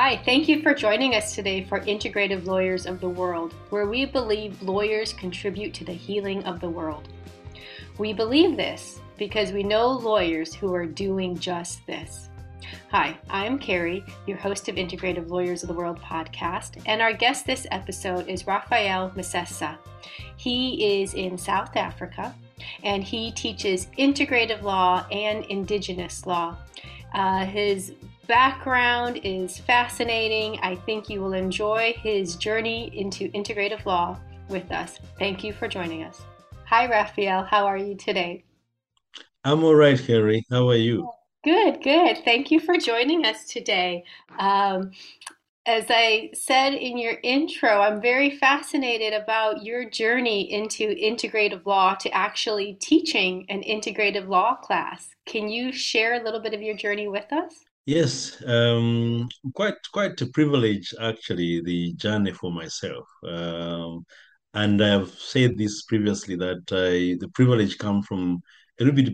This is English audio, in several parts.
Hi, thank you for joining us today for Integrative Lawyers of the World, where we believe lawyers contribute to the healing of the world. We believe this because we know lawyers who are doing just this. Hi, I'm Carrie, your host of Integrative Lawyers of the World podcast, and our guest this episode is Raphael Masesa. He is in South Africa and he teaches integrative law and indigenous law. Uh, his background is fascinating. I think you will enjoy his journey into integrative law with us. Thank you for joining us. Hi, Raphael. How are you today? I'm all right, Harry. How are you? Good, good. Thank you for joining us today. Um, as I said in your intro, I'm very fascinated about your journey into integrative law to actually teaching an integrative law class. Can you share a little bit of your journey with us? Yes, um, quite quite a privilege actually, the journey for myself. Um, and I've said this previously that I, the privilege come from a little bit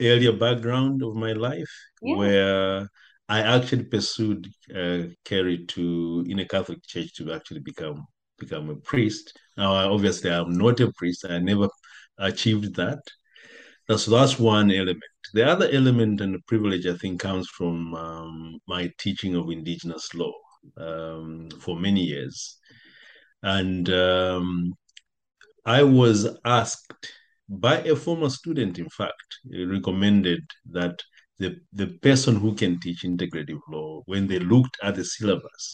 earlier background of my life Yeah. where I actually pursued uh, to in a Catholic church to actually become become a priest. Now, obviously, I'm not a priest. I never achieved that. That's that's one element. The other element and the privilege I think comes from um, my teaching of indigenous law um, for many years, and um, I was asked by a former student, in fact, recommended that the the person who can teach integrative law, when they looked at the syllabus,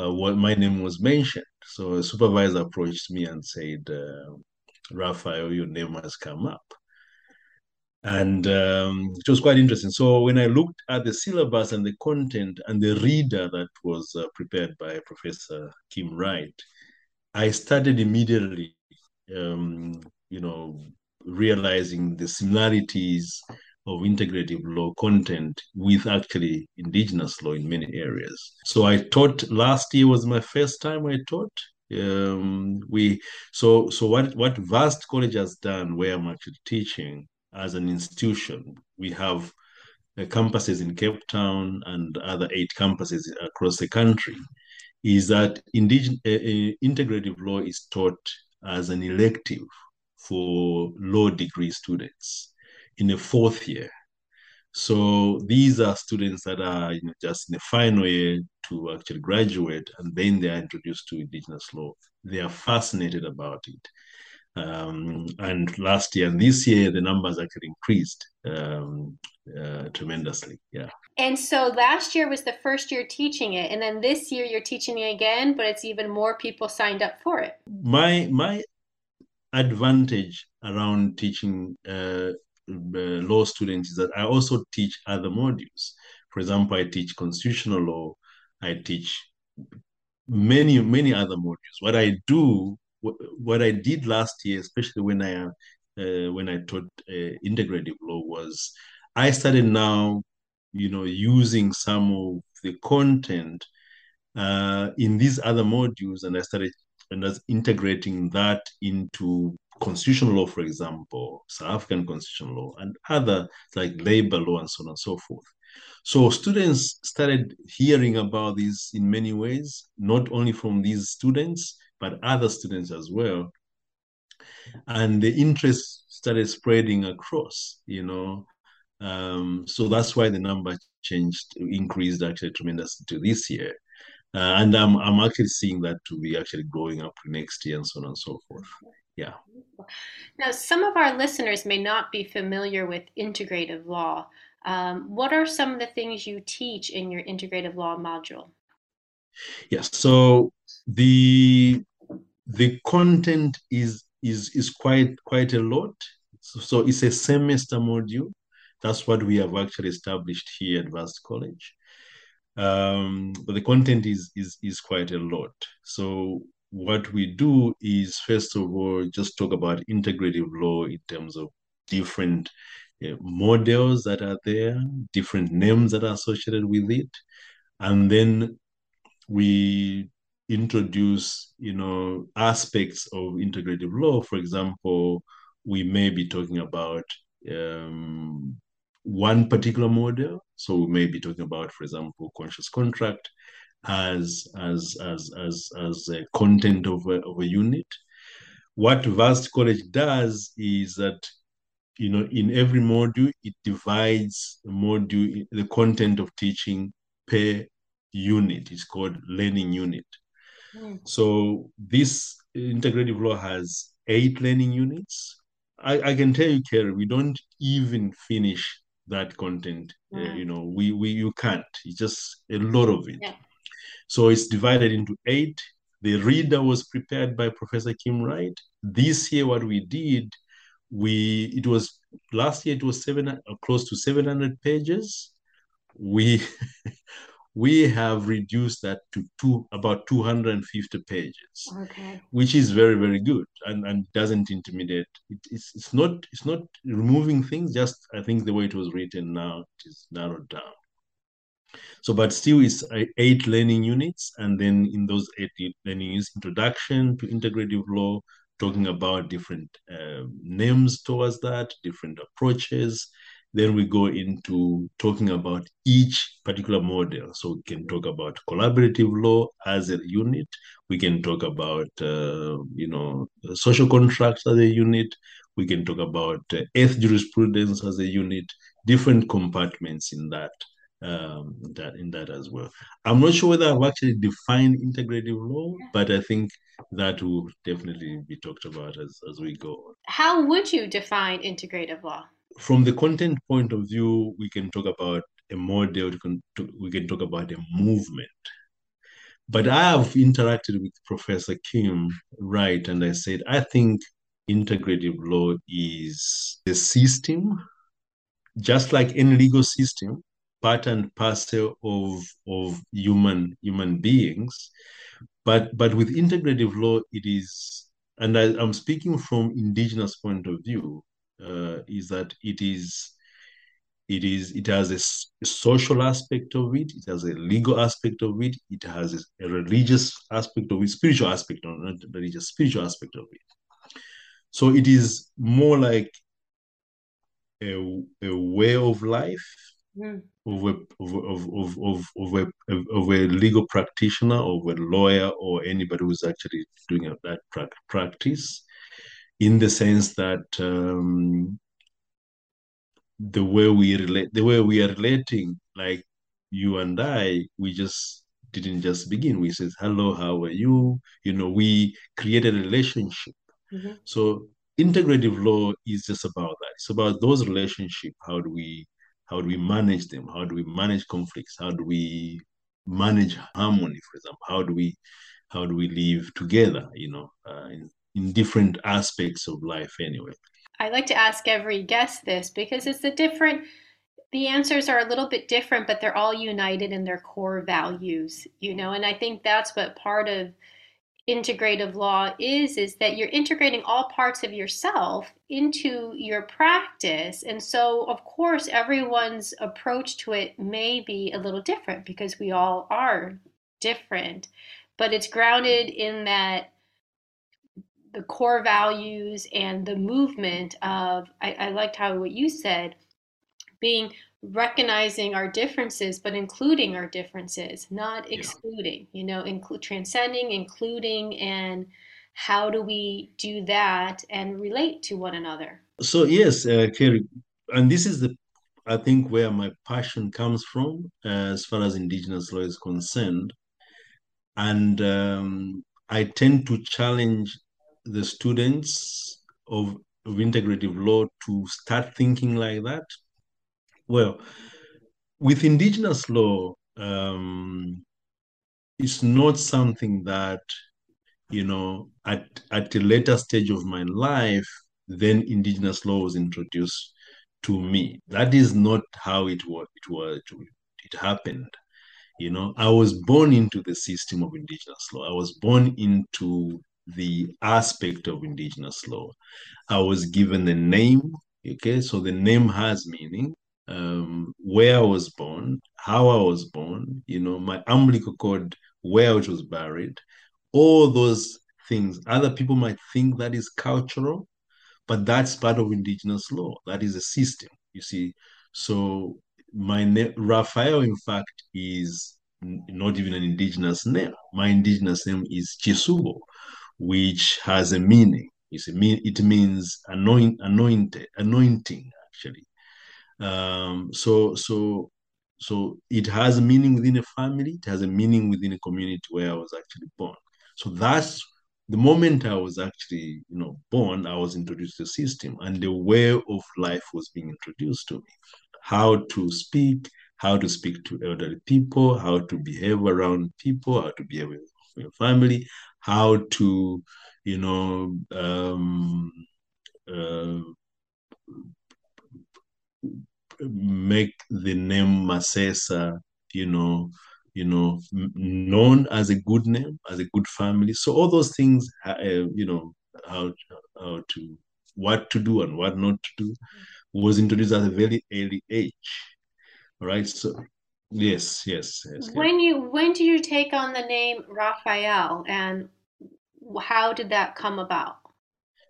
uh, what my name was mentioned. So a supervisor approached me and said, uh, "Raphael, your name has come up." and um, it was quite interesting. So when I looked at the syllabus and the content and the reader that was uh, prepared by Professor Kim Wright, I started immediately, um, you know, realizing the similarities of integrative law content with actually indigenous law in many areas. So I taught last year was my first time I taught. Um, we so so what what Varsity College has done, where I'm actually teaching, as an institution. We have uh, campuses in Cape Town and other eight campuses across the country. Is that uh, uh, integrative law is taught as an elective for law degree students in the fourth year. So these are students that are you know, just in the final year to actually graduate, and then they are introduced to indigenous law. They are fascinated about it. Um, and last year and this year, the numbers actually increased um, uh, tremendously. Yeah. And so last year was the first year teaching it, and then this year you're teaching it again, but it's even more people signed up for it. My my advantage around teaching uh, law students is that I also teach other modules. For example, I teach constitutional law. I teach many many other modules. What I do what I did last year, especially when I uh, when I taught uh, integrative law, was I started now, you know, using some of the content uh, in these other modules, and I started and I was integrating that into constitutional law, for example, South African constitutional law, and other like labor law and so on and so forth. So students started hearing about this in many ways, not only from these students, but other students as well. And the interest started spreading across, you know. Um, so that's why the number changed, increased actually tremendously to this year. Uh, and I'm, I'm actually seeing that to be actually growing up next year and so on and so forth. Yeah. Now, some of our listeners may not be familiar with integrative law. Um, what are some of the things you teach in your integrative law module? Yes. So the the content is is is quite quite a lot. So, so it's a semester module. That's what we have actually established here at Varsity College. Um, but the content is is is quite a lot. So what we do is first of all just talk about integrative law in terms of different uh, models that are there, different names that are associated with it, and then we introduce, you know, aspects of integrative law. For example, we may be talking about um, one particular model. So we may be talking about, for example, conscious contract as as as as as a content of a, of a unit. What Varsity College does is that you know in every module it divides the module the content of teaching per unit. It's called learning unit. Mm. So this integrative law has eight learning units. I, I can tell you, Kerry, we don't even finish that content. Uh, you know, we we you can't. It's just a lot of it. Yeah. So it's divided into eight. The reader was prepared by Professor Kim Wright. This year, what we did, we it was last year it was seven uh, close to seven hundred pages. We we have reduced that to two about 250 pages okay which is very very good and and doesn't intimidate it, it's it's not it's not removing things just i think the way it was written now it is narrowed down so but still it's eight learning units and then in those eight learning units introduction to integrative law talking about different uh, names towards that different approaches then we go into talking about each particular model. So we can talk about collaborative law as a unit. We can talk about, uh, you know, social contracts as a unit. We can talk about uh, earth jurisprudence as a unit, different compartments in that um, that in that as well. I'm not sure whether I've actually defined integrative law, but I think that will definitely be talked about as, as we go. How would you define integrative law? from the content point of view, we can talk about a model, we can, we can talk about a movement. But I have interacted with Professor Kim Wright, and I said, I think integrative law is a system, just like any legal system, part and parcel of, of human human beings. But but with integrative law, it is, and I, I'm speaking from indigenous point of view, uh, is that it is it is it has a, social aspect of it it has a legal aspect of it it has a, religious aspect of it spiritual aspect of not religious spiritual aspect of it so it is more like a, a way of life mm. Of, a, of, of, of, of, of, a, of a legal practitioner of a lawyer or anybody who's actually doing that practice in the sense that um, the way we relate, the way we are relating, like you and I, we just didn't just begin. We said, "Hello, how are you?" You know, we created a relationship. Mm-hmm. So integrative law is just about that. It's about those relationships. How do we how do we manage them? How do we manage conflicts? How do we manage harmony, for example? How do we how do we live together? You know, uh, in in different aspects of life anyway. I like to ask every guest this because it's a different the answers are a little bit different, but they're all united in their core values, you know, and I think that's what part of integrative law is is that you're integrating all parts of yourself into your practice. And so of course everyone's approach to it may be a little different because we all are different. But it's grounded in that the core values and the movement of I, I liked how what you said being recognizing our differences but including our differences not excluding yeah. you know include transcending including and how do we do that and relate to one another so yes uh, Kerry, and this is the i think where my passion comes from uh, as far as indigenous law is concerned and um, i tend to challenge the students of, of integrative law to start thinking like that? Well, with indigenous law, um, it's not something that, you know, at, at a later stage of my life, then indigenous law was introduced to me. That is not how it was. It was. It happened. You know, I was born into the system of indigenous law. I was born into the aspect of indigenous law. I was given a name, okay, so the name has meaning. Um, where I was born, how I was born, you know, my umbilical cord, where I was buried, all those things. Other people might think that is cultural, but that's part of indigenous law. That is a system, you see. So my name, Raphael, in fact, is not even an indigenous name. My indigenous name is Chisubo, which has a meaning. It's a mean, it means anoint, anointed, anointing, actually. Um, so, so, so it has a meaning within a family. It has a meaning within a community where I was actually born. So that's the moment I was actually, you know, born. I was introduced to the system, and the way of life was being introduced to me. How to speak, how to speak to elderly people, how to behave around people, how to behave with your family, how to, you know, um, uh, make the name Masesa, you know, you know, known as a good name, as a good family. So all those things, uh, you know, how how to what to do and what not to do, was introduced at a very early age. All right. So yes, yes, yes. When you when did you take on the name Raphael, and how did that come about?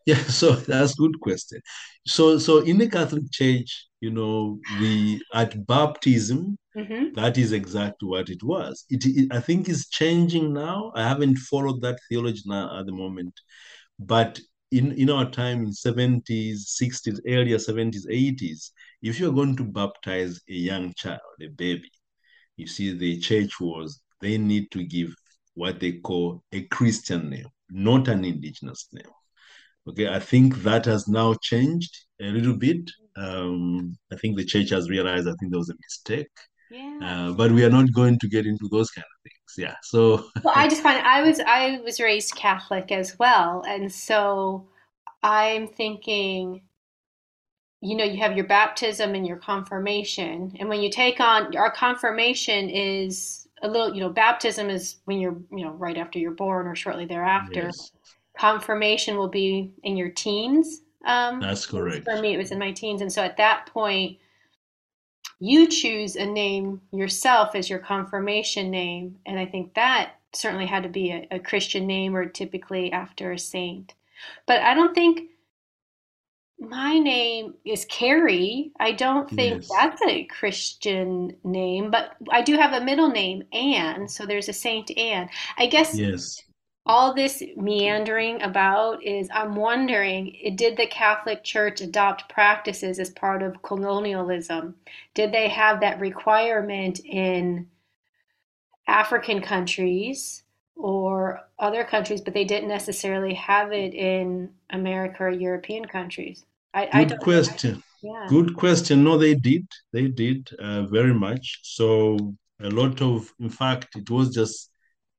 Yeah, so that's a good question. So, so in the Catholic Church, you know, the at baptism, Mm-hmm. that is exactly what it was. It, it, I think it's changing now. I haven't followed that theology now at the moment, but in in our time in 70s, 60s, earlier 70s, 80s, if you're going to baptize a young child, a baby, you see, the church was they need to give what they call a Christian name, not an indigenous name. Okay, I think that has now changed a little bit. Um, I think the church has realized I think there was a mistake. Yeah. Uh, but we are not going to get into those kind of things. Yeah. So Well, I just find I was I was raised Catholic as well, and so I'm thinking, you know, you have your baptism and your confirmation, and when you take on our confirmation is a little, you know, baptism is when you're, you know, right after you're born or shortly thereafter. yes, Confirmation will be in your teens. Um, that's correct. for me, it was in my teens, and so at that point, you choose a name yourself as your confirmation name, and I think that certainly had to be a, a Christian name or typically after a saint. But I don't think my name is Carrie. I don't think Yes. that's a Christian name, but I do have a middle name, Anne, so there's a Saint Anne. I guess Yes. All this meandering about is I'm wondering, did the Catholic Church adopt practices as part of colonialism? Did they have that requirement in African countries or other countries, but they didn't necessarily have it in America or European countries? I, I Good don't, question. yeah. Good question. No, they did. They did uh, very much. So a lot of, in fact, it was just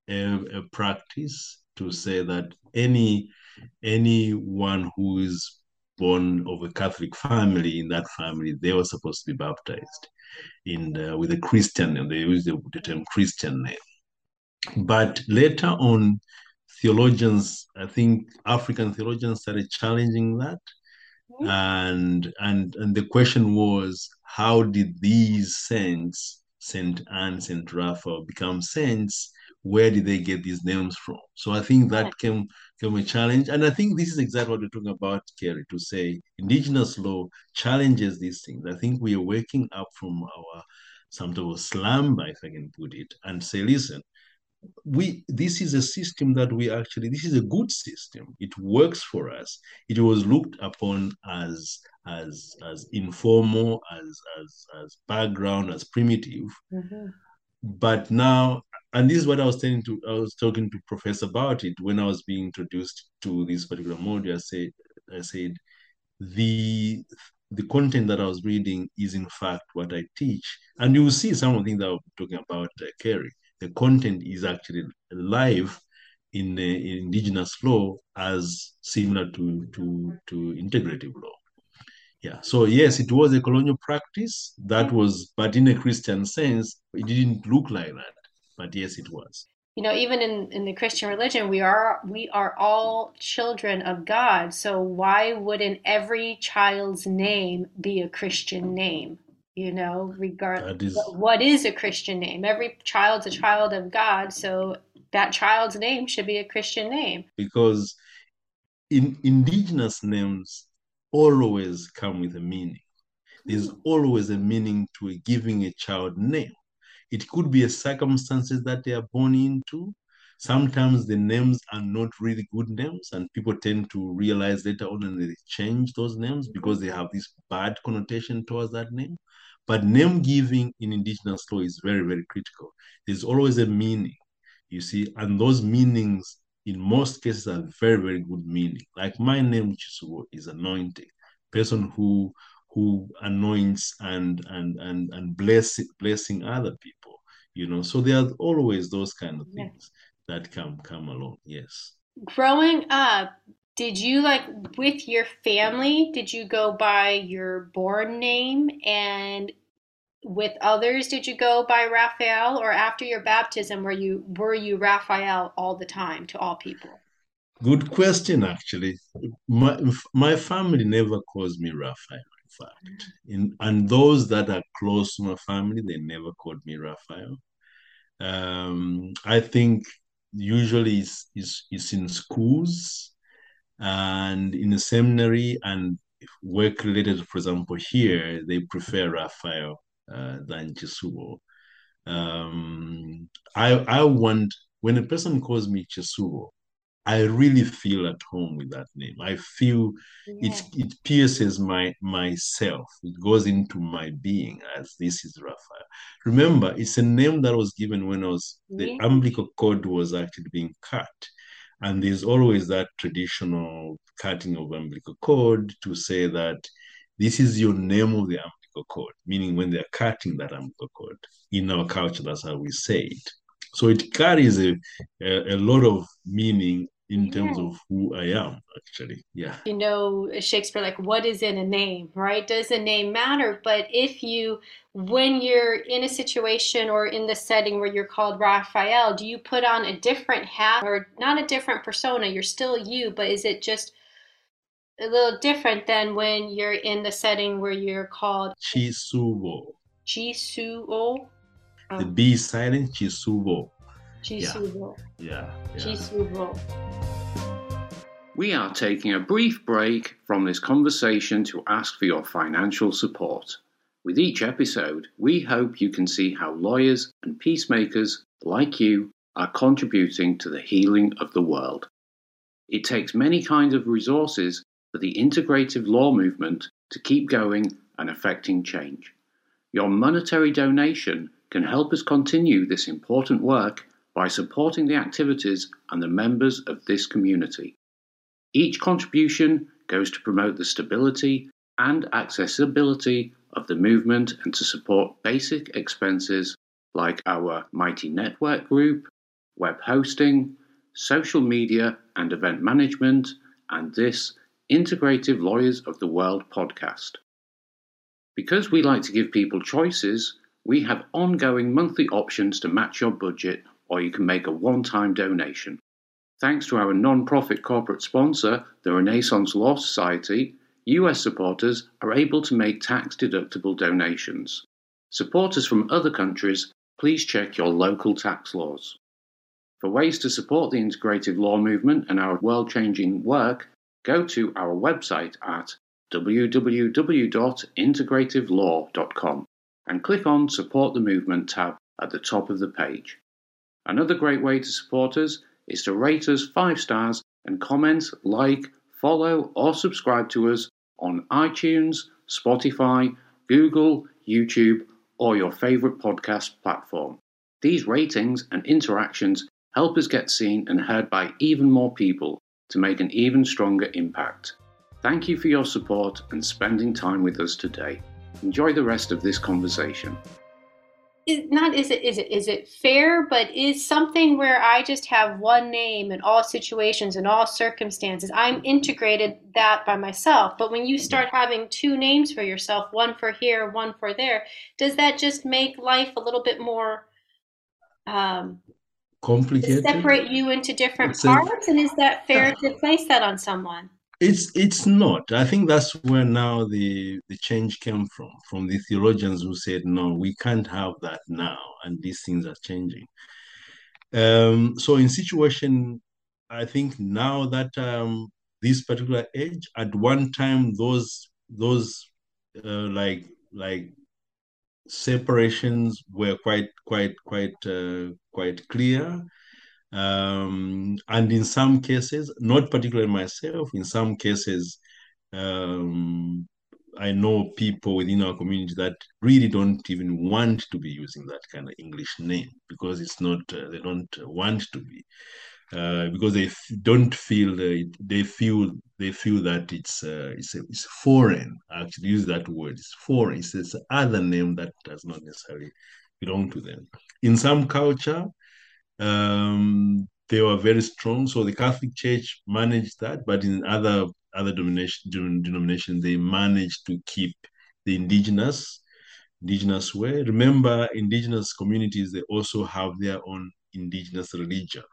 a, a practice to say that any anyone who is born of a Catholic family in that family, they were supposed to be baptized in uh, with a Christian name. They use the, the term Christian name. But later on, theologians, I think African theologians started challenging that Mhm. and and and the question was how did these saints saint anne saint raphael become saints where did they get these names from? So i think that came came a challenge. And i think this is exactly what we're talking about kerry to say indigenous law challenges these things. I think we are waking up from our some sort of slumber if i can put it and say listen we this is a system that we actually this is a good system. It works for us. It was looked upon as as as informal as as as background as primitive. Mhm. but now and this is what i was telling to i was talking to professor about it when i was being introduced to this particular module. I said i said the the content that i was reading is in fact what i teach. And you will see some of the things that i'm talking about uh, kerry. The content is actually live in the indigenous law as similar to to to integrative law. Yeah so yes it was a colonial practice that was but in a christian sense it didn't look like that but yes it was You know, even in, in the Christian religion, we are we are all children of God. So why wouldn't every child's name be a Christian name? You know, regard that is what what is a Christian name? Every child's a child of God, so that child's name should be a Christian name. because in indigenous names always come with a meaning. There's mm. always a meaning to giving a child name. It could be a circumstances that they are born into. Sometimes the names are not really good names, and people tend to realize later on and they change those names because they have this bad connotation towards that name. But name giving in indigenous law is very, very critical. There's always a meaning, you see, and those meanings in most cases are very, very good meaning. Like my name, Chisubo, is anointing, person who who anoints and and and and bless, blessing other people. You know, so there are always those kind of things that come come along. Yes. Growing up, did you like with your family did you go by your born name and with others did you go by raphael or after your baptism were you were you raphael all the time to all people good question actually my my family never calls me raphael fact in and those that are close to my family they never called me raphael um, i think usually it's, it's, it's in schools and in the seminary and work related, for example, here they prefer Raphael uh, than Chisubo. Um, I I want when a person calls me Chisubo, I really feel at home with that name. I feel yeah. it it pierces my myself. It goes into my being as this is Raphael. Remember, it's a name that was given when I was the yeah. umbilical cord was actually being cut. And there's always that traditional cutting of umbilical cord to say that this is your name of the umbilical cord, meaning when they're cutting that umbilical cord. In our culture, that's how we say it. So it carries a, a, a lot of meaning in yeah. terms of who I am, actually. Yeah. You know, Shakespeare, like, what is in a name, right? Does a name matter? But if you, when you're in a situation or in the setting where you're called Raphael, do you put on a different hat or not a different persona? You're still you, but is it just a little different than when you're in the setting where you're called Chisubo? Chisuo? The oh. B silent, Chisubo. Chisubo. Yeah. yeah. Chisubo. We are taking a brief break from this conversation to ask for your financial support. With each episode, we hope you can see how lawyers and peacemakers like you are contributing to the healing of the world. It takes many kinds of resources for the integrative law movement to keep going and affecting change. Your monetary donation can help us continue this important work by supporting the activities and the members of this community. Each contribution goes to promote the stability and accessibility of the movement and to support basic expenses like our Mighty Network group, web hosting, social media and event management, and this Integrative Lawyers of the World podcast. Because we like to give people choices, we have ongoing monthly options to match your budget or you can make a one time donation. Thanks to our non profit corporate sponsor, the Renaissance Lawyer Society, US supporters are able to make tax deductible donations. Supporters from other countries, please check your local tax laws. For ways to support the integrative law movement and our world changing work, go to our website at www.integrativelaw.com and click on Support the Movement tab at the top of the page. Another great way to support us is to rate us five stars and comment, like, follow, or subscribe to us on iTunes, Spotify, Google, YouTube, or your favorite podcast platform. These ratings and interactions help us get seen and heard by even more people to make an even stronger impact. Thank you for your support and spending time with us today. Enjoy the rest of this conversation is not is it is it is it fair but is something where i just have one name in all situations in all circumstances i'm integrated that by myself. But when you start having two names for yourself one for here one for there does that just make life a little bit more um complicated? separate you into different parts? And is that fair to place that on someone it's it's not. I think that's where now the the change came from, from the theologians who said, no, we can't have that now, and these things are changing. Um, so in situation, I think now that um, this particular age. At one time, those those uh, like like separations were quite quite quite uh, quite clear. Um, and in some cases, not particularly myself, in some cases, um, I know people within our community that really don't even want to be using that kind of English name because it's not, uh, they don't want to be. Uh, because they f- don't feel uh, they feel they feel that it's uh, it's it's foreign. I actually use that word. It's foreign. It's, it's other name that does not necessarily belong to them. In some culture, um, they were very strong. So the Catholic Church managed that, but in other other denomination, denominations, they managed to keep the indigenous indigenous way. Remember, indigenous communities they also have their own indigenous religion.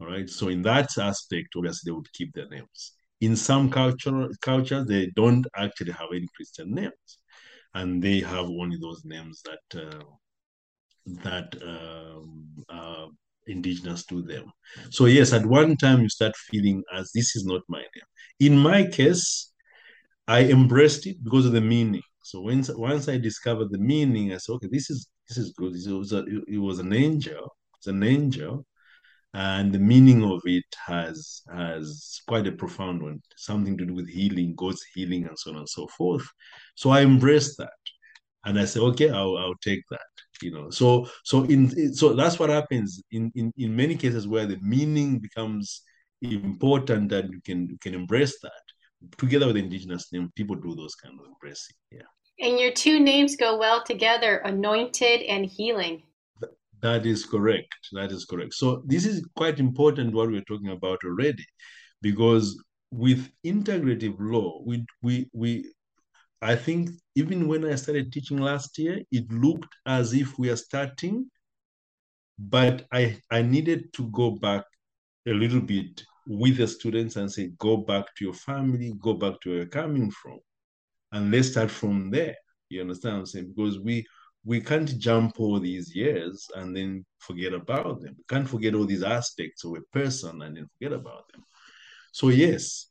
All right. So in that aspect, obviously they would keep their names. In some cultural cultures, they don't actually have any Christian names, and they have only those names that uh, that um, are indigenous to them. So yes, at one time you start feeling as this is not my name. In my case, I embraced it because of the meaning. So once once I discovered the meaning, I said, okay, this is this is good. It was a, it was an angel. It's an angel and the meaning of it has has quite a profound one something to do with healing god's healing and so on and so forth so i embraced that and i said okay i'll, I'll take that you know so so in so that's what happens in, in in many cases where the meaning becomes important that you can you can embrace that together with indigenous name people do those kind of embracing yeah and your two names go well together anointed and healing that is correct. That is correct. So this is quite important what we're talking about already, because with integrative law, we we we I think even when I started teaching last year, it looked as if we are starting, but I I needed to go back a little bit with the students and say, go back to your family, go back to where you're coming from, and let's start from there. You understand what I'm saying? Because we we can't jump all these years and then forget about them. We can't forget all these aspects of a person and then forget about them. So yes,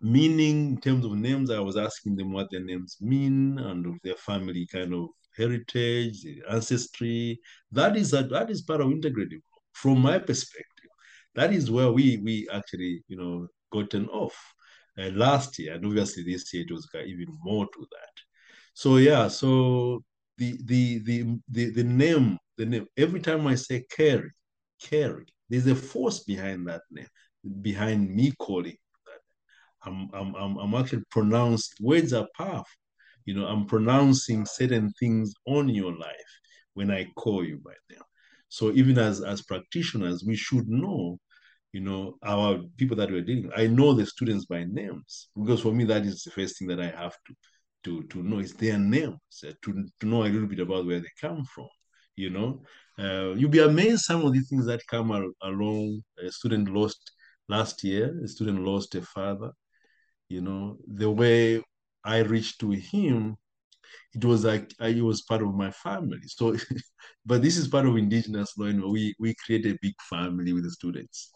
meaning in terms of names, I was asking them what their names mean and of their family kind of heritage, ancestry. That is a, that is part of integrative. From my perspective, that is where we we actually you know gotten off uh, last year, and obviously this year it was even more to that. So yeah, so the the the the, the name the name every time i say carry carry there's a force behind that name behind me calling i'm i'm i'm, actually pronouncing words are powerful you know i'm pronouncing certain things on your life when i call you by name so even as as practitioners we should know you know our people that we're dealing i know the students by names because for me that is the first thing that i have to to to know is their names, uh, to, to know a little bit about where they come from. You know, uh, you'll be amazed some of the things that come al- along. A student lost last year. A student lost a father. You know, the way I reached to him, it was like I, was part of my family. So, but this is part of indigenous. You we we create a big family with the students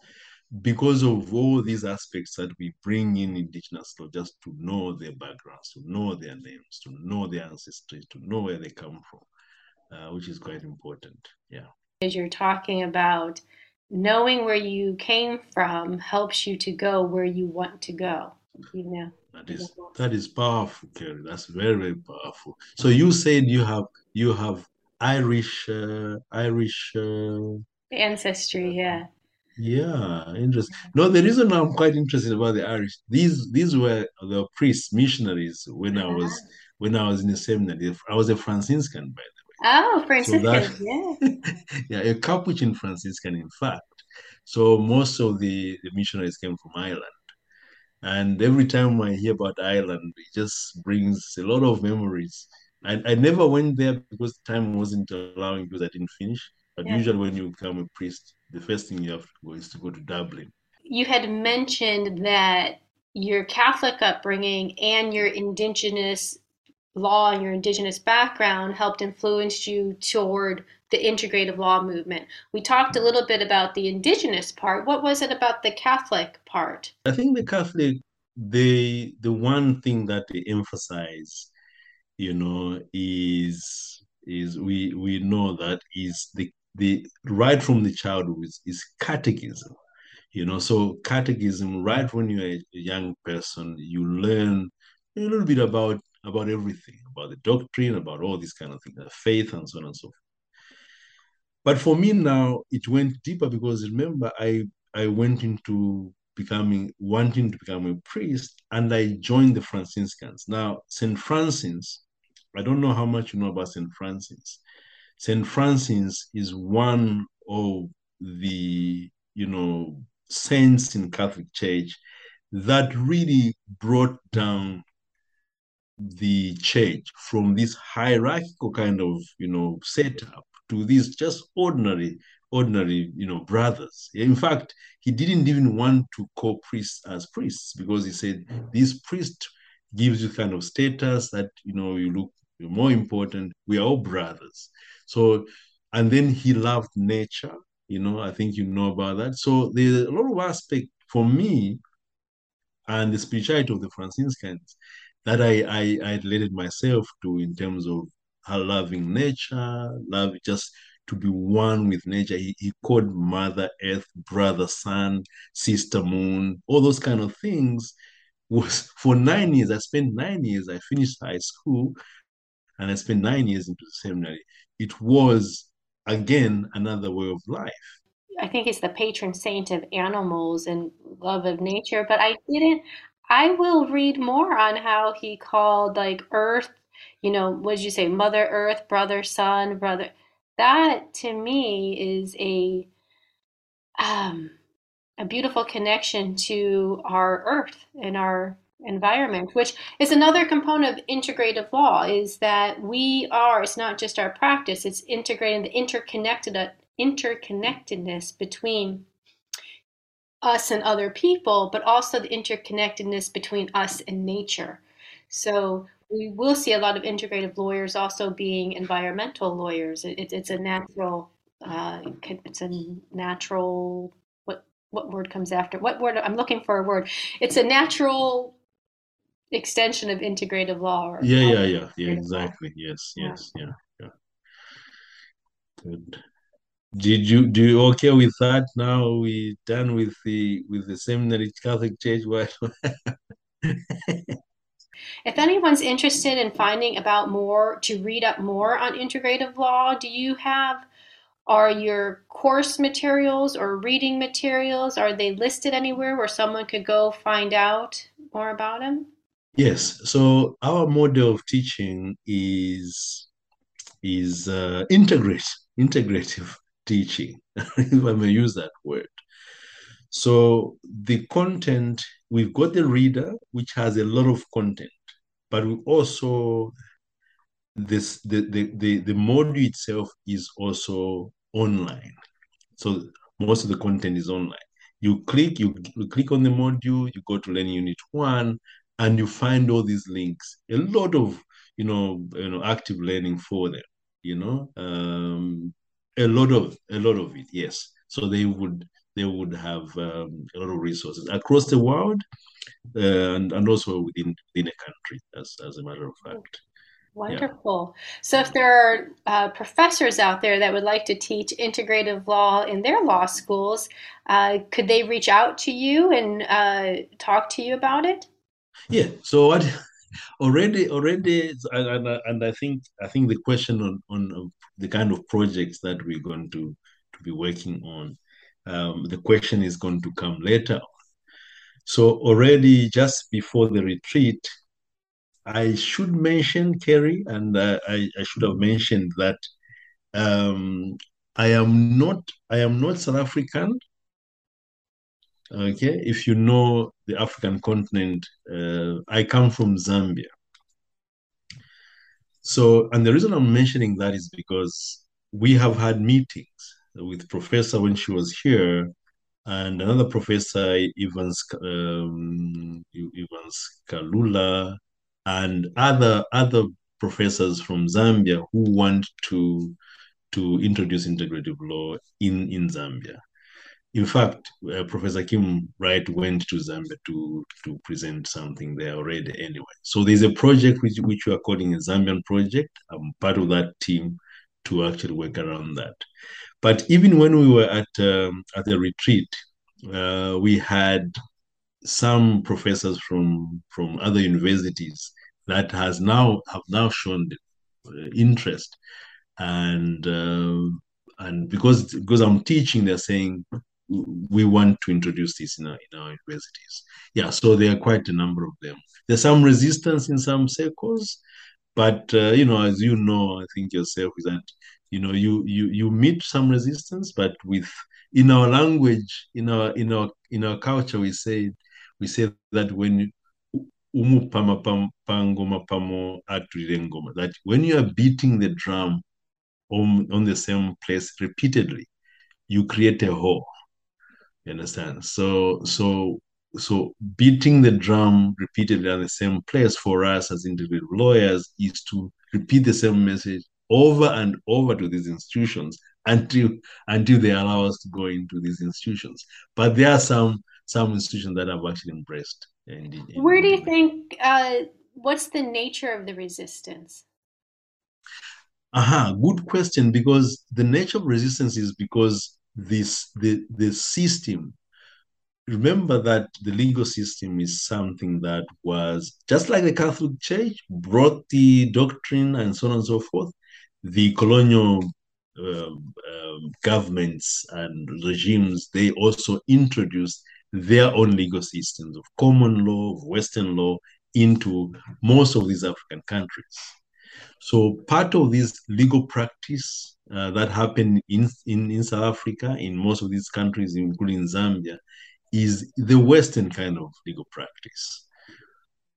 because of all these aspects that we bring in indigenous law, just to know their backgrounds, to know their names, to know their ancestry, to know where they come from, uh, which is quite important. Yeah. As you're talking about knowing where you came from helps you to go where you want to go. Know. That is that is powerful, Kerry. That's very very powerful. So you said you have you have Irish uh, Irish uh, ancestry, yeah. Yeah, interesting. No, the reason I'm quite interested about the Irish, these these were the priests, missionaries when I was uh-huh. when I was in the seminary. I was a Franciscan, by the way. Oh, Franciscan, so that, yeah. yeah, a Capuchin Franciscan, in fact. So most of the, the missionaries came from Ireland. And every time I hear about Ireland, it just brings a lot of memories. And I never went there because time wasn't allowing because I didn't finish. But yeah. usually when you become a priest, the first thing you have to go is to go to Dublin. You had mentioned that your Catholic upbringing and your indigenous law and your indigenous background helped influence you toward the integrative law movement. We talked a little bit about the indigenous part. What was it about the Catholic part? I think the Catholic, the the one thing that they emphasize, you know, is is we we know that is the the right from the childhood is, is catechism you know so catechism right when you're a young person you learn a little bit about about everything about the doctrine about all these kind of things faith and so on and so forth. But for me now it went deeper because remember i i went into becoming wanting to become a priest and i joined the franciscans. Now st francis i don't know how much you know about st francis. St francis is one of the you know saints in Catholic Church that really brought down the church from this hierarchical kind of you know setup to these just ordinary ordinary you know brothers. In fact he didn't even want to call priests as priests because he said this priest gives you kind of status that you know you look more important. We are all brothers. So and then he loved nature you know, I think you know about that. So there's a lot of aspect for me and the spirituality of the Franciscans that I, I, I related myself to in terms of her loving nature, love just to be one with nature. He, he called Mother Earth, Brother Sun, Sister Moon, all those kind of things. Was for nine years. I spent nine years. I finished high school, and I spent nine years into the seminary. It was again another way of life. I think he's the patron saint of animals and love of nature, but I didn't. I will read more on how he called like Earth, you know, what did you say, Mother Earth, Brother Sun, Brother. That to me is a um, a beautiful connection to our Earth and our environment, which is another component of integrative law, is that we are, it's not just our practice, it's integrating the interconnected interconnectedness between us and other people, but also the interconnectedness between us and nature. So we will see a lot of integrative lawyers also being environmental lawyers. It, it's a natural, uh, it's a natural. What what word comes after? What word? I'm looking for a word. It's a natural extension of integrative law. Or yeah, yeah, yeah, yeah. Exactly. Law. Yes, yes, yeah, yeah. Good. Did you do you okay with that? Now we done with the with the seminary Catholic Church. If anyone's interested in finding about more to read up more on integrative law, do you have are your course materials or reading materials are they listed anywhere where someone could go find out more about them? Yes. So our model of teaching is is uh, integrate, integrative teaching, if I may use that word. So the content, we've got the reader, which has a lot of content, but we also this the the the, the module itself is also online. So most of the content is online. You click, you, you click on the module, you go to learn unit one, and you find all these links. A lot of you know you know active learning for them. You know, um, a lot of a lot of it. Yes, so they would they would have um, a lot of resources across the world uh, and and also within within a country. As as a matter of fact. Wonderful. Yeah. So, if there are uh, professors out there that would like to teach integrative law in their law schools, uh, could they reach out to you and uh, talk to you about it? Yeah. So what already already and, and I think I think the question on on the kind of projects that we're going to to be working on, um, the question is going to come later. So already just before the retreat, I should mention Kerry, and uh, I, I should have mentioned that um, I am not I am not South African. Okay, if you know the African continent, uh, I come from Zambia. So, and the reason I'm mentioning that is because we have had meetings with Professor when she was here, and another professor, Evans um, Evans Kalula, and other other professors from Zambia who want to to introduce integrative law in in Zambia. In fact, uh, Professor Kim Wright went to Zambia to to present something there already. Anyway, so there's a project which which we are calling a Zambian project. I'm part of that team to actually work around that. But even when we were at um, at the retreat, uh, we had some professors from from other universities that has now have now shown uh, interest and uh, and because because I'm teaching, they're saying we want to introduce this in our, in our universities. Yeah, so there are quite a number of them. There's some resistance in some circles, but uh, you know, as you know, I think yourself is that you know you you you meet some resistance, but with in our language, in our in our in our culture, we say we say that when that when you are beating the drum on, on the same place repeatedly, you create a hole. You understand? So so so beating the drum repeatedly on the same place for us as individual lawyers is to repeat the same message over and over to these institutions until until they allow us to go into these institutions. But there are some some institutions that have actually embraced. Where do you think? Uh, what's the nature of the resistance? Aha, good question. Because the nature of resistance is because this the the system. Remember that the legal system is something that was just like the Catholic Church brought the doctrine and so on and so forth. The colonial um, um, governments and regimes they also introduced their own legal systems of common law, of Western law into most of these African countries. So part of this legal practice uh, that happened in, in, in South Africa, in most of these countries, including Zambia, is the Western kind of legal practice.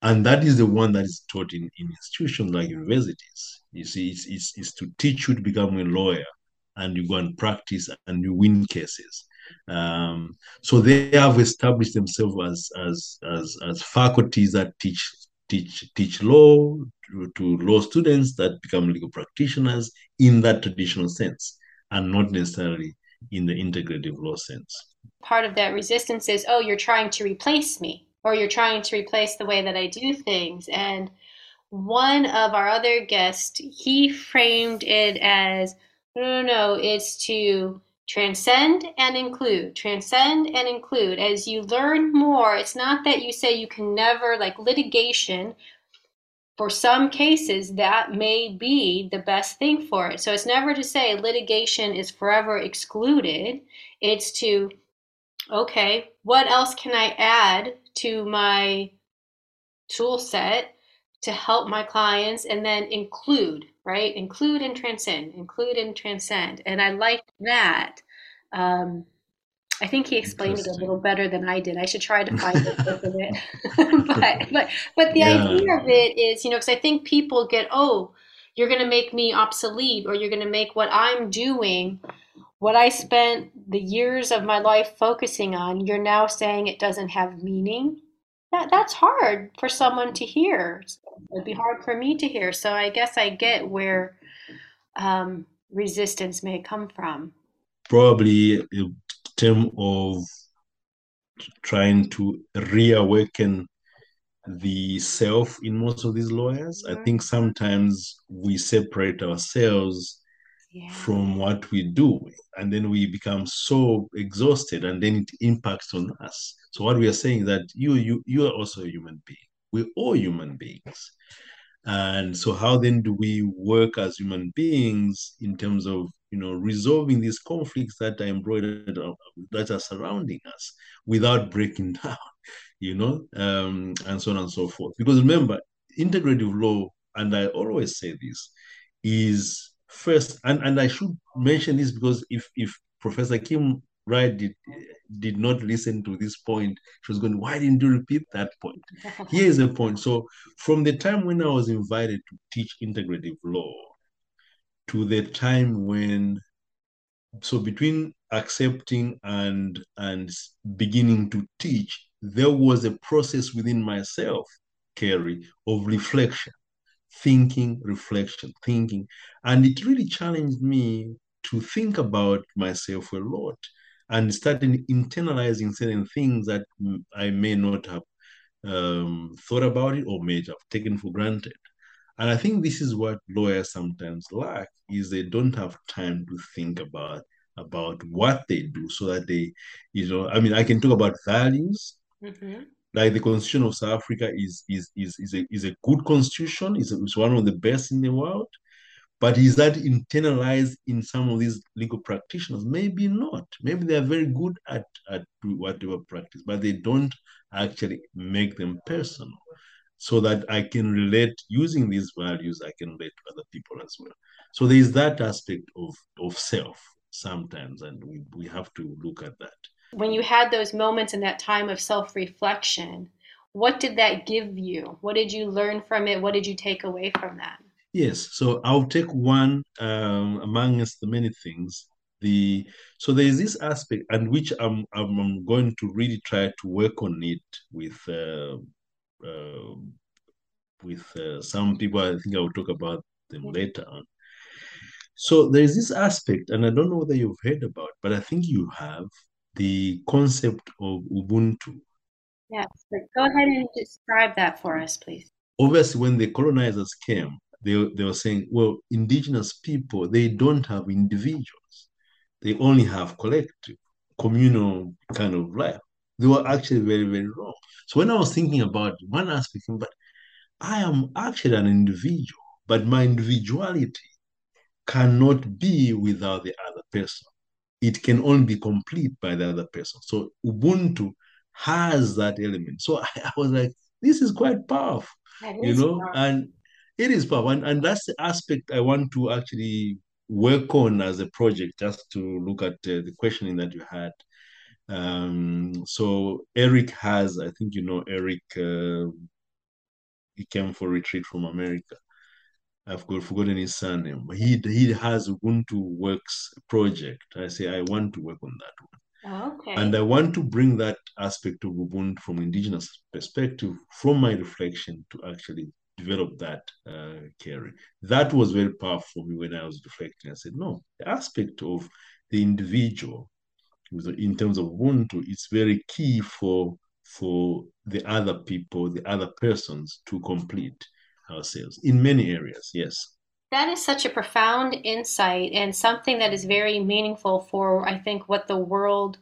And that is the one that is taught in, in institutions like universities. You see, it's, it's, it's to teach you to become a lawyer and you go and practice and you win cases. Um, so they have established themselves as, as, as, as faculties that teach teach teach law to, to law students that become legal practitioners in that traditional sense and not necessarily in the integrative law sense. Part of that resistance is, oh, you're trying to replace me, or you're trying to replace the way that I do things. And one of our other guests, he framed it as, no, no, no, it's to transcend and include transcend and include. As you learn more it's not that you say you can never like litigation for some cases that may be the best thing for it. So it's never to say litigation is forever excluded. It's to okay what else can i add to my tool set to help my clients and then include right? Include and transcend, include and transcend. And I like that. Um, I think he explained it a little better than I did. I should try to find it it. but, but, but the yeah. idea of it is, you know, because I think people get, oh, you're going to make me obsolete or you're going to make what I'm doing, what I spent the years of my life focusing on, you're now saying it doesn't have meaning. That, that's hard for someone to hear it'd be hard for me to hear. So I guess I get where um, resistance may come from. Probably a term of trying to reawaken the self in most of these lawyers. Mm-hmm. I think sometimes we separate ourselves yeah. from what we do, and then we become so exhausted, and then it impacts on us. So what we are saying is that you you you are also a human being we're all human beings. And so, how then do we work as human beings in terms of you know resolving these conflicts that are embroidered that are surrounding us without breaking down, you know, um, and so on and so forth? Because remember, integrative law, and I always say this, is first, and, and I should mention this because if if Professor Kim Wright did did not listen to this point, she was going, Why didn't you repeat that point? Here is a point. So, from the time when I was invited to teach integrative law to the time when, so between accepting and and beginning to teach, there was a process within myself, Kerry, of reflection, thinking, reflection, thinking. And it really challenged me to think about myself a lot and started internalizing certain things that I may not have um, thought about it or may have taken for granted. And I think this is what lawyers sometimes lack is they don't have time to think about about what they do so that they, you know, I mean, I can talk about values. Mm-hmm. Like the Constitution of South Africa is is is is a, is a good constitution. It's, it's one of the best in the world. But is that internalized in some of these legal practitioners? Maybe not. Maybe they are very good at, at whatever practice, but they don't actually make them personal so that I can relate using these values, I can relate to other people as well. So there is that aspect of, of self sometimes, and we, we have to look at that. When you had those moments in that time of self reflection, what did that give you? What did you learn from it? What did you take away from that? Yes, so I'll take one um, amongst the many things. The so there is this aspect, and which I'm, I'm, going to really try to work on it with uh, uh, with uh, some people. I think I will talk about them later on. So there is this aspect, and I don't know whether you've heard about, but I think you have the concept of Ubuntu. Yes, go ahead and describe that for us, please. Obviously, when the colonizers came, they, they were saying, well, indigenous people, they don't have individuals. They only have collective, communal kind of life. They were actually very, very wrong. So when I was thinking about one aspect, but I am actually an individual, but my individuality cannot be without the other person. It can only be complete by the other person. So Ubuntu has that element. So I, I was like, this is quite powerful, you know, powerful. and it is powerful. And, and that's the aspect I want to actually work on as a project, just to look at uh, the questioning that you had. Um, so Eric has, I think you know Eric, uh, he came for retreat from America. I've got forgotten his surname. He he has Ubuntu Works project. I say I want to work on that one. Oh, okay. And I want to bring that aspect of Ubuntu from indigenous perspective, from my reflection, to actually develop that, uh, Kerry. That was very powerful for me when I was reflecting. I said, no, the aspect of the individual in terms of Ubuntu, it's very key for for the other people, the other persons to complete ourselves in many areas. Yes. That is such a profound insight and something that is very meaningful for I think what the world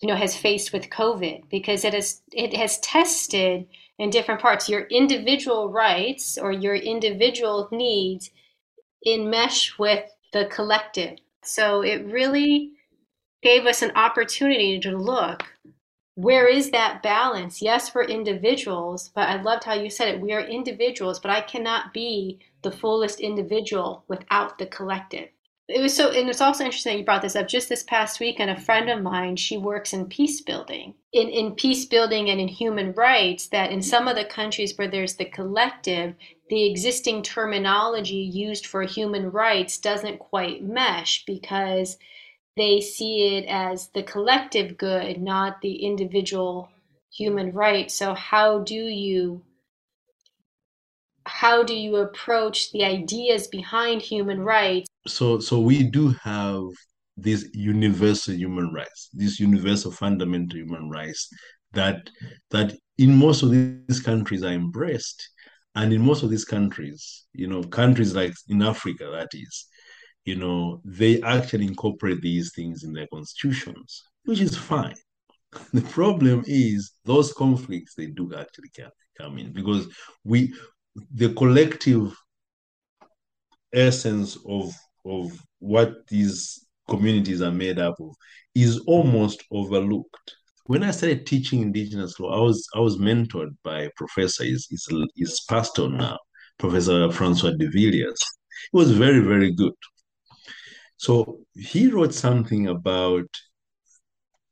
you know has faced with COVID because it has it has tested in different parts your individual rights or your individual needs in mesh with the collective. So it really gave us an opportunity to look where is that balance? Yes, we're individuals, but I loved how you said it. We are individuals, but I cannot be the fullest individual without the collective. It was so, and it's also interesting that you brought this up. Just this past week and a friend of mine, she works in peace building, in in peace building and in human rights. That in some of the countries where there's the collective, the existing terminology used for human rights doesn't quite mesh because they see it as the collective good, not the individual human right. So how do you how do you approach the ideas behind human rights? So so we do have these universal human rights, these universal fundamental human rights that that in most of these countries are embraced. And in most of these countries, you know, countries like in Africa, that is, you know, they actually incorporate these things in their constitutions, which is fine. The problem is those conflicts they do actually come in because we the collective essence of of what these communities are made up of is almost overlooked. When I started teaching indigenous law, I was I was mentored by professor. He's, he's, he's pastor now, Professor Francois de Villiers. It was very, very good. So he wrote something about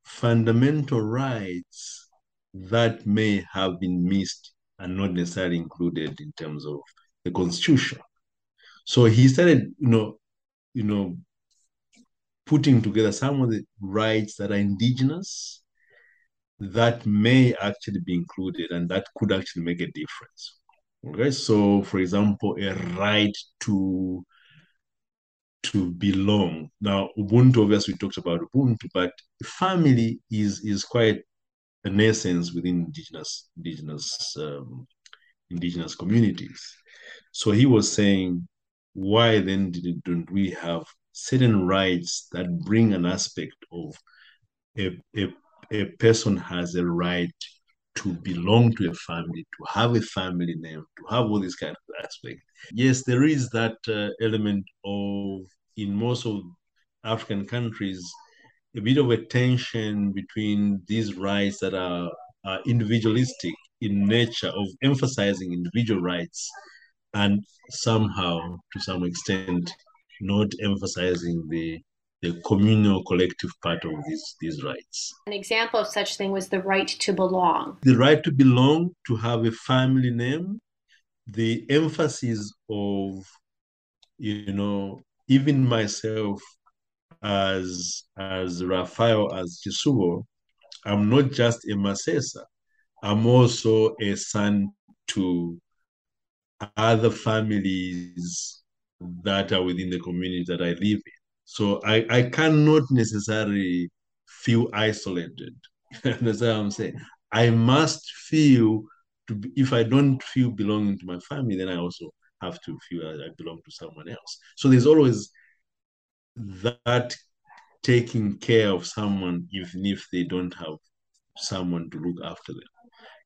fundamental rights that may have been missed and not necessarily included in terms of the constitution. So he started, you know, you know, putting together some of the rights that are indigenous that may actually be included and that could actually make a difference. Okay, so for example, a right to to belong. Now, Ubuntu, obviously, we talked about Ubuntu, but family is is quite an essence within indigenous indigenous um, indigenous communities. So he was saying, why then did, don't we have certain rights that bring an aspect of a, a, a person has a right to belong to a family, to have a family name, to have all these kind of aspects. Yes, there is that uh, element of, in most of African countries, a bit of a tension between these rights that are, are individualistic in nature of emphasizing individual rights and somehow to some extent not emphasizing the the communal collective part of these these rights. An example of such thing was the right to belong. The right to belong, to have a family name, the emphasis of you know even myself as as Raphael as Chsubo, I'm not just a Masesa. I'm also a son to other families that are within the community that I live in. So I, I cannot necessarily feel isolated. That's what I'm saying. I must feel to be, if I don't feel belonging to my family, then I also have to feel I belong to someone else. So there's always that taking care of someone even if they don't have someone to look after them.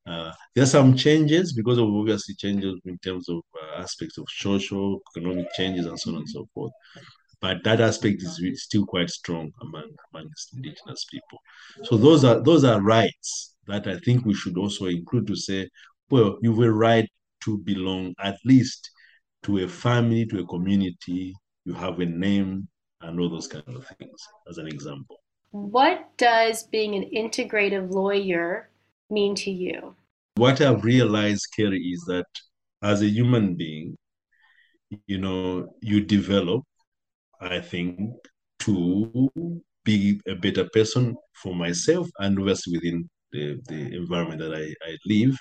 Uh, there are some changes because of obviously changes in terms of uh, aspects of social, economic changes, and so on and so forth. But that aspect is still quite strong among amongst indigenous people. So those are those are rights that I think we should also include to say, well, you have a right to belong at least to a family, to a community. You have a name and all those kind of things, as an example. What does being an integrative lawyer mean to you? What I've realized, Kerry, is that as a human being, you know, you develop, I think, to be a better person for myself and obviously within the, the environment that I, I live.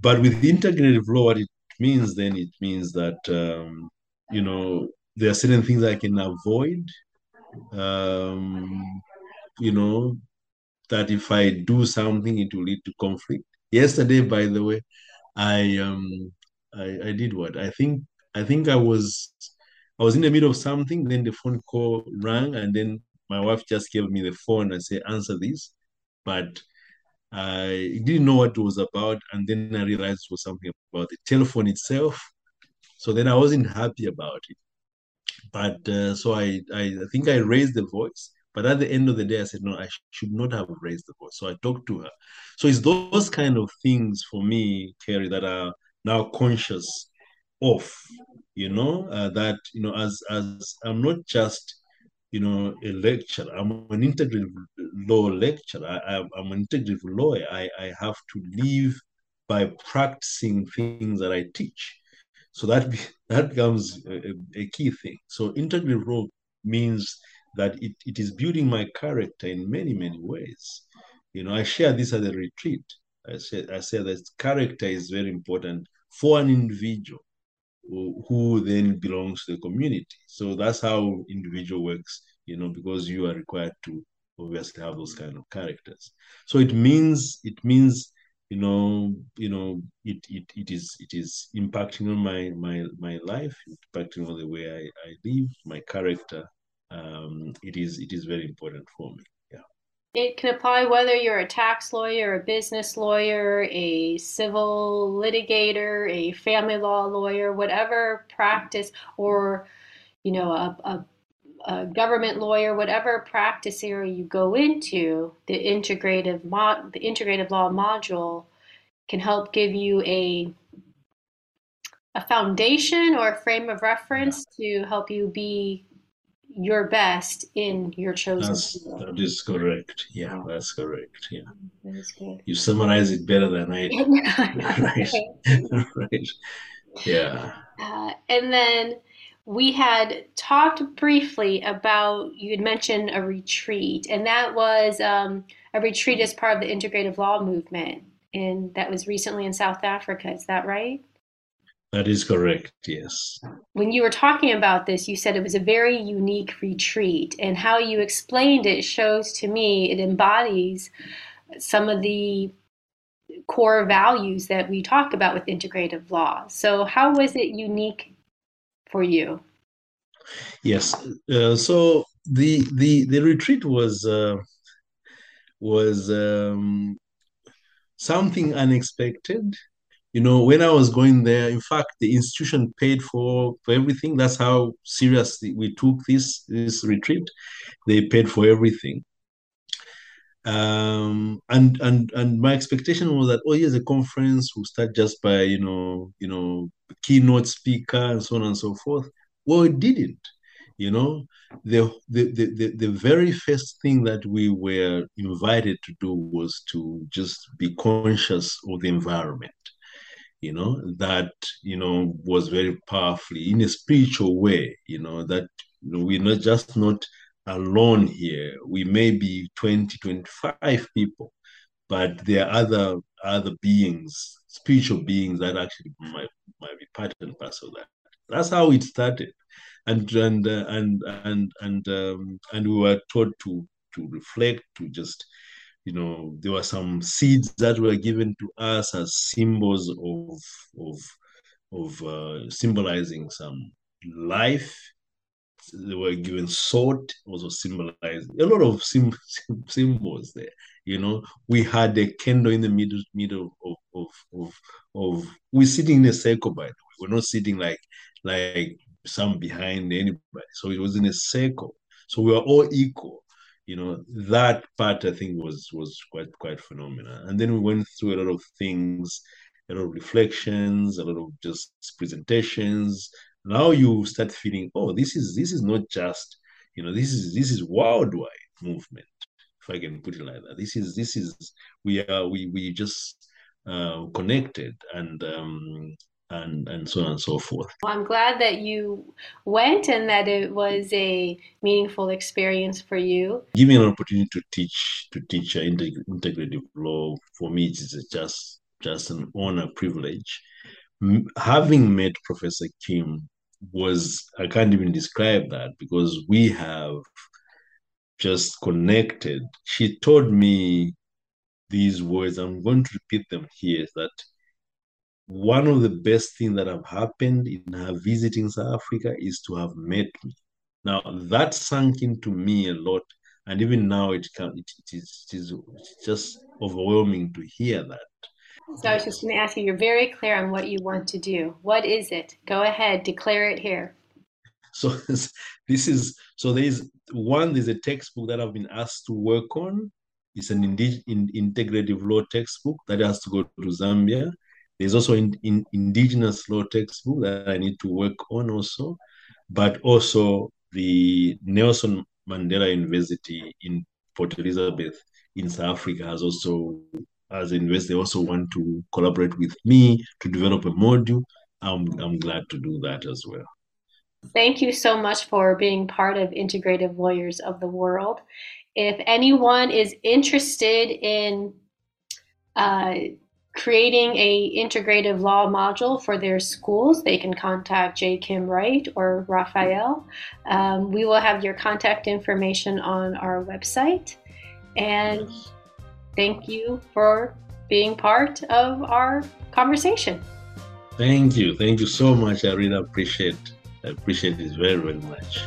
But with integrative law, what it means then, it means that, um, you know, there are certain things I can avoid. Um, you know, that if I do something, it will lead to conflict. Yesterday, by the way, I um I, I did what? I think I think I was I was in the middle of something, then the phone call rang, and then my wife just gave me the phone and said, answer this. But I didn't know what it was about, and then I realized it was something about the telephone itself. So then I wasn't happy about it. But uh, so I, I I think I raised the voice, but at the end of the day, I said, no, I sh- should not have raised the voice. So I talked to her. So it's those kind of things for me, Kerry, that are now conscious of, you know, uh, that, you know, as, as I'm not just, you know, a lecturer, I'm an integrative law lecturer. I, I'm an integrative lawyer. I, I have to live by practicing things that I teach. So that that becomes a, a key thing. So integrative law means that it, it is building my character in many, many ways. You know, I share this at a retreat. I say, I say that character is very important for an individual who, who then belongs to the community. So that's how individual works, you know, because you are required to obviously have those kind of characters. So it means it means you know you know it it, it is it is impacting on my my my life impacting on the way I, I live my character um, it is it is very important for me. Yeah. It can apply whether you're a tax lawyer, a business lawyer, a civil litigator, a family law lawyer, whatever practice, or you know, a, a, a government lawyer, whatever practice area you go into, the integrative mod, the integrative law module can help give you a a foundation or a frame of reference to help you be your best in your chosen that's, field. That is correct. Yeah, that's correct. Yeah. That is good. You summarize it better than I right. right. Yeah. Uh, and then we had talked briefly about, you had mentioned a retreat, and that was um, a retreat as part of the integrative law movement. And that was recently in South Africa. Is that right? That is correct, yes. When you were talking about this, you said it was a very unique retreat, and how you explained it shows to me it embodies some of the core values that we talk about with integrative law. So, how was it unique for you? Yes. Uh, so the the the retreat was uh, was um, something unexpected. You know, when I was going there, in fact, the institution paid for for everything. That's how seriously we took this this retreat. They paid for everything. Um, and and and my expectation was that oh yes, the conference will start just by you know you know keynote speaker and so on and so forth. Well, it didn't. You know, the, the, the, the, very first thing that we were invited to do was to just be conscious of the environment. You know, that, you know, was very powerfully in a spiritual way, you know, that we're not just not alone here. We may be 20, 25 people, but there are other other beings, spiritual beings that actually might, might be part and parcel of that. That's how it started and and uh, and and and um, and we were taught to to reflect, to just you know there were some seeds that were given to us as symbols of of of uh, symbolizing some life they were given salt also symbolized a lot of sim- symbols there you know we had a candle in the middle middle of of of, of we're sitting in a circle by the way we're not sitting like like some behind anybody. So it was in a circle. So we were all equal. You know, that part I think was was quite quite phenomenal. And then we went through a lot of things, a lot of reflections, a lot of just presentations. Now you start feeling, oh, this is this is not just, you know, this is this is worldwide movement, if I can put it like that. This is this is we are we we just uh, connected and um, and and so on and so forth. Well, I'm glad that you went and that it was a meaningful experience for you. Giving an opportunity to teach to teach integ- integrative law for me is just just an honor privilege. M- having met Professor Kim was I can't even describe that because we have just connected. She told me these words. I'm going to repeat them here. That one of the best things that have happened in her visiting South Africa is to have met me. Now that sunk into me a lot, and even now it can it, it, is, it is just overwhelming to hear that. So I was just going to ask you. You're very clear on what you want to do. What is it? Go ahead, declare it here. So this is so there is one. There's a textbook that I've been asked to work on. It's an indig- in, integrative law textbook that has to go to Zambia. There's also in, in indigenous law textbook that I need to work on also, but also the Nelson Mandela University in Port Elizabeth in South Africa has also, as they also want to collaborate with me to develop a module. I'm, I'm glad to do that as well. Thank you so much for being part of Integrative Lawyers of the World. If anyone is interested in uh, creating a integrative law module for their schools, they can contact J. Kim Wright or Raphael. Um, we will have your contact information on our website. And thank you for being part of our conversation. Thank you. Thank you so much. I really appreciate I appreciate this very, very much.